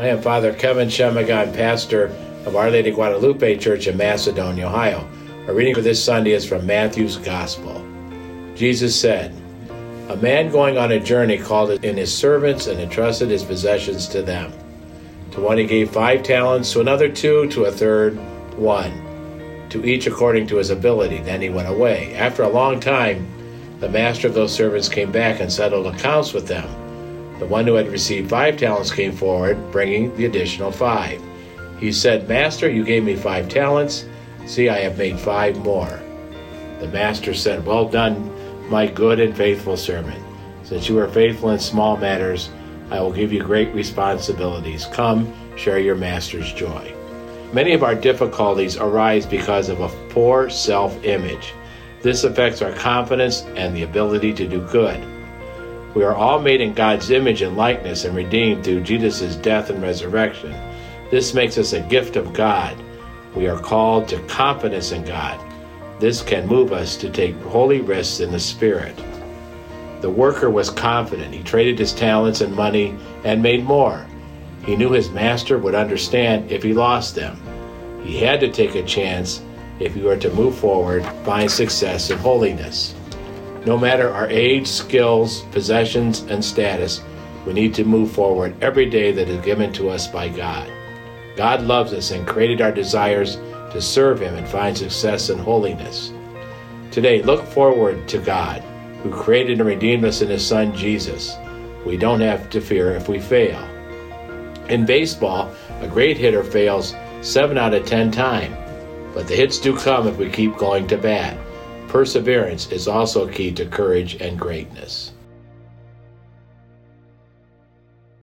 I am Father Kevin Shemuga, pastor of Our Lady Guadalupe Church in Macedonia, Ohio. Our reading for this Sunday is from Matthew's Gospel. Jesus said, A man going on a journey called in his servants and entrusted his possessions to them. To one he gave five talents, to another two, to a third one, to each according to his ability. Then he went away. After a long time, the master of those servants came back and settled accounts with them. The one who had received five talents came forward, bringing the additional five. He said, Master, you gave me five talents. See, I have made five more. The master said, Well done, my good and faithful servant. Since you are faithful in small matters, I will give you great responsibilities. Come, share your master's joy. Many of our difficulties arise because of a poor self image. This affects our confidence and the ability to do good. We are all made in God's image and likeness and redeemed through Jesus' death and resurrection. This makes us a gift of God. We are called to confidence in God. This can move us to take holy risks in the Spirit. The worker was confident. He traded his talents and money and made more. He knew his master would understand if he lost them. He had to take a chance if he were to move forward, find success and holiness. No matter our age, skills, possessions, and status, we need to move forward every day that is given to us by God. God loves us and created our desires to serve Him and find success and holiness. Today, look forward to God, who created and redeemed us in His Son Jesus. We don't have to fear if we fail. In baseball, a great hitter fails 7 out of 10 times, but the hits do come if we keep going to bat. Perseverance is also key to courage and greatness.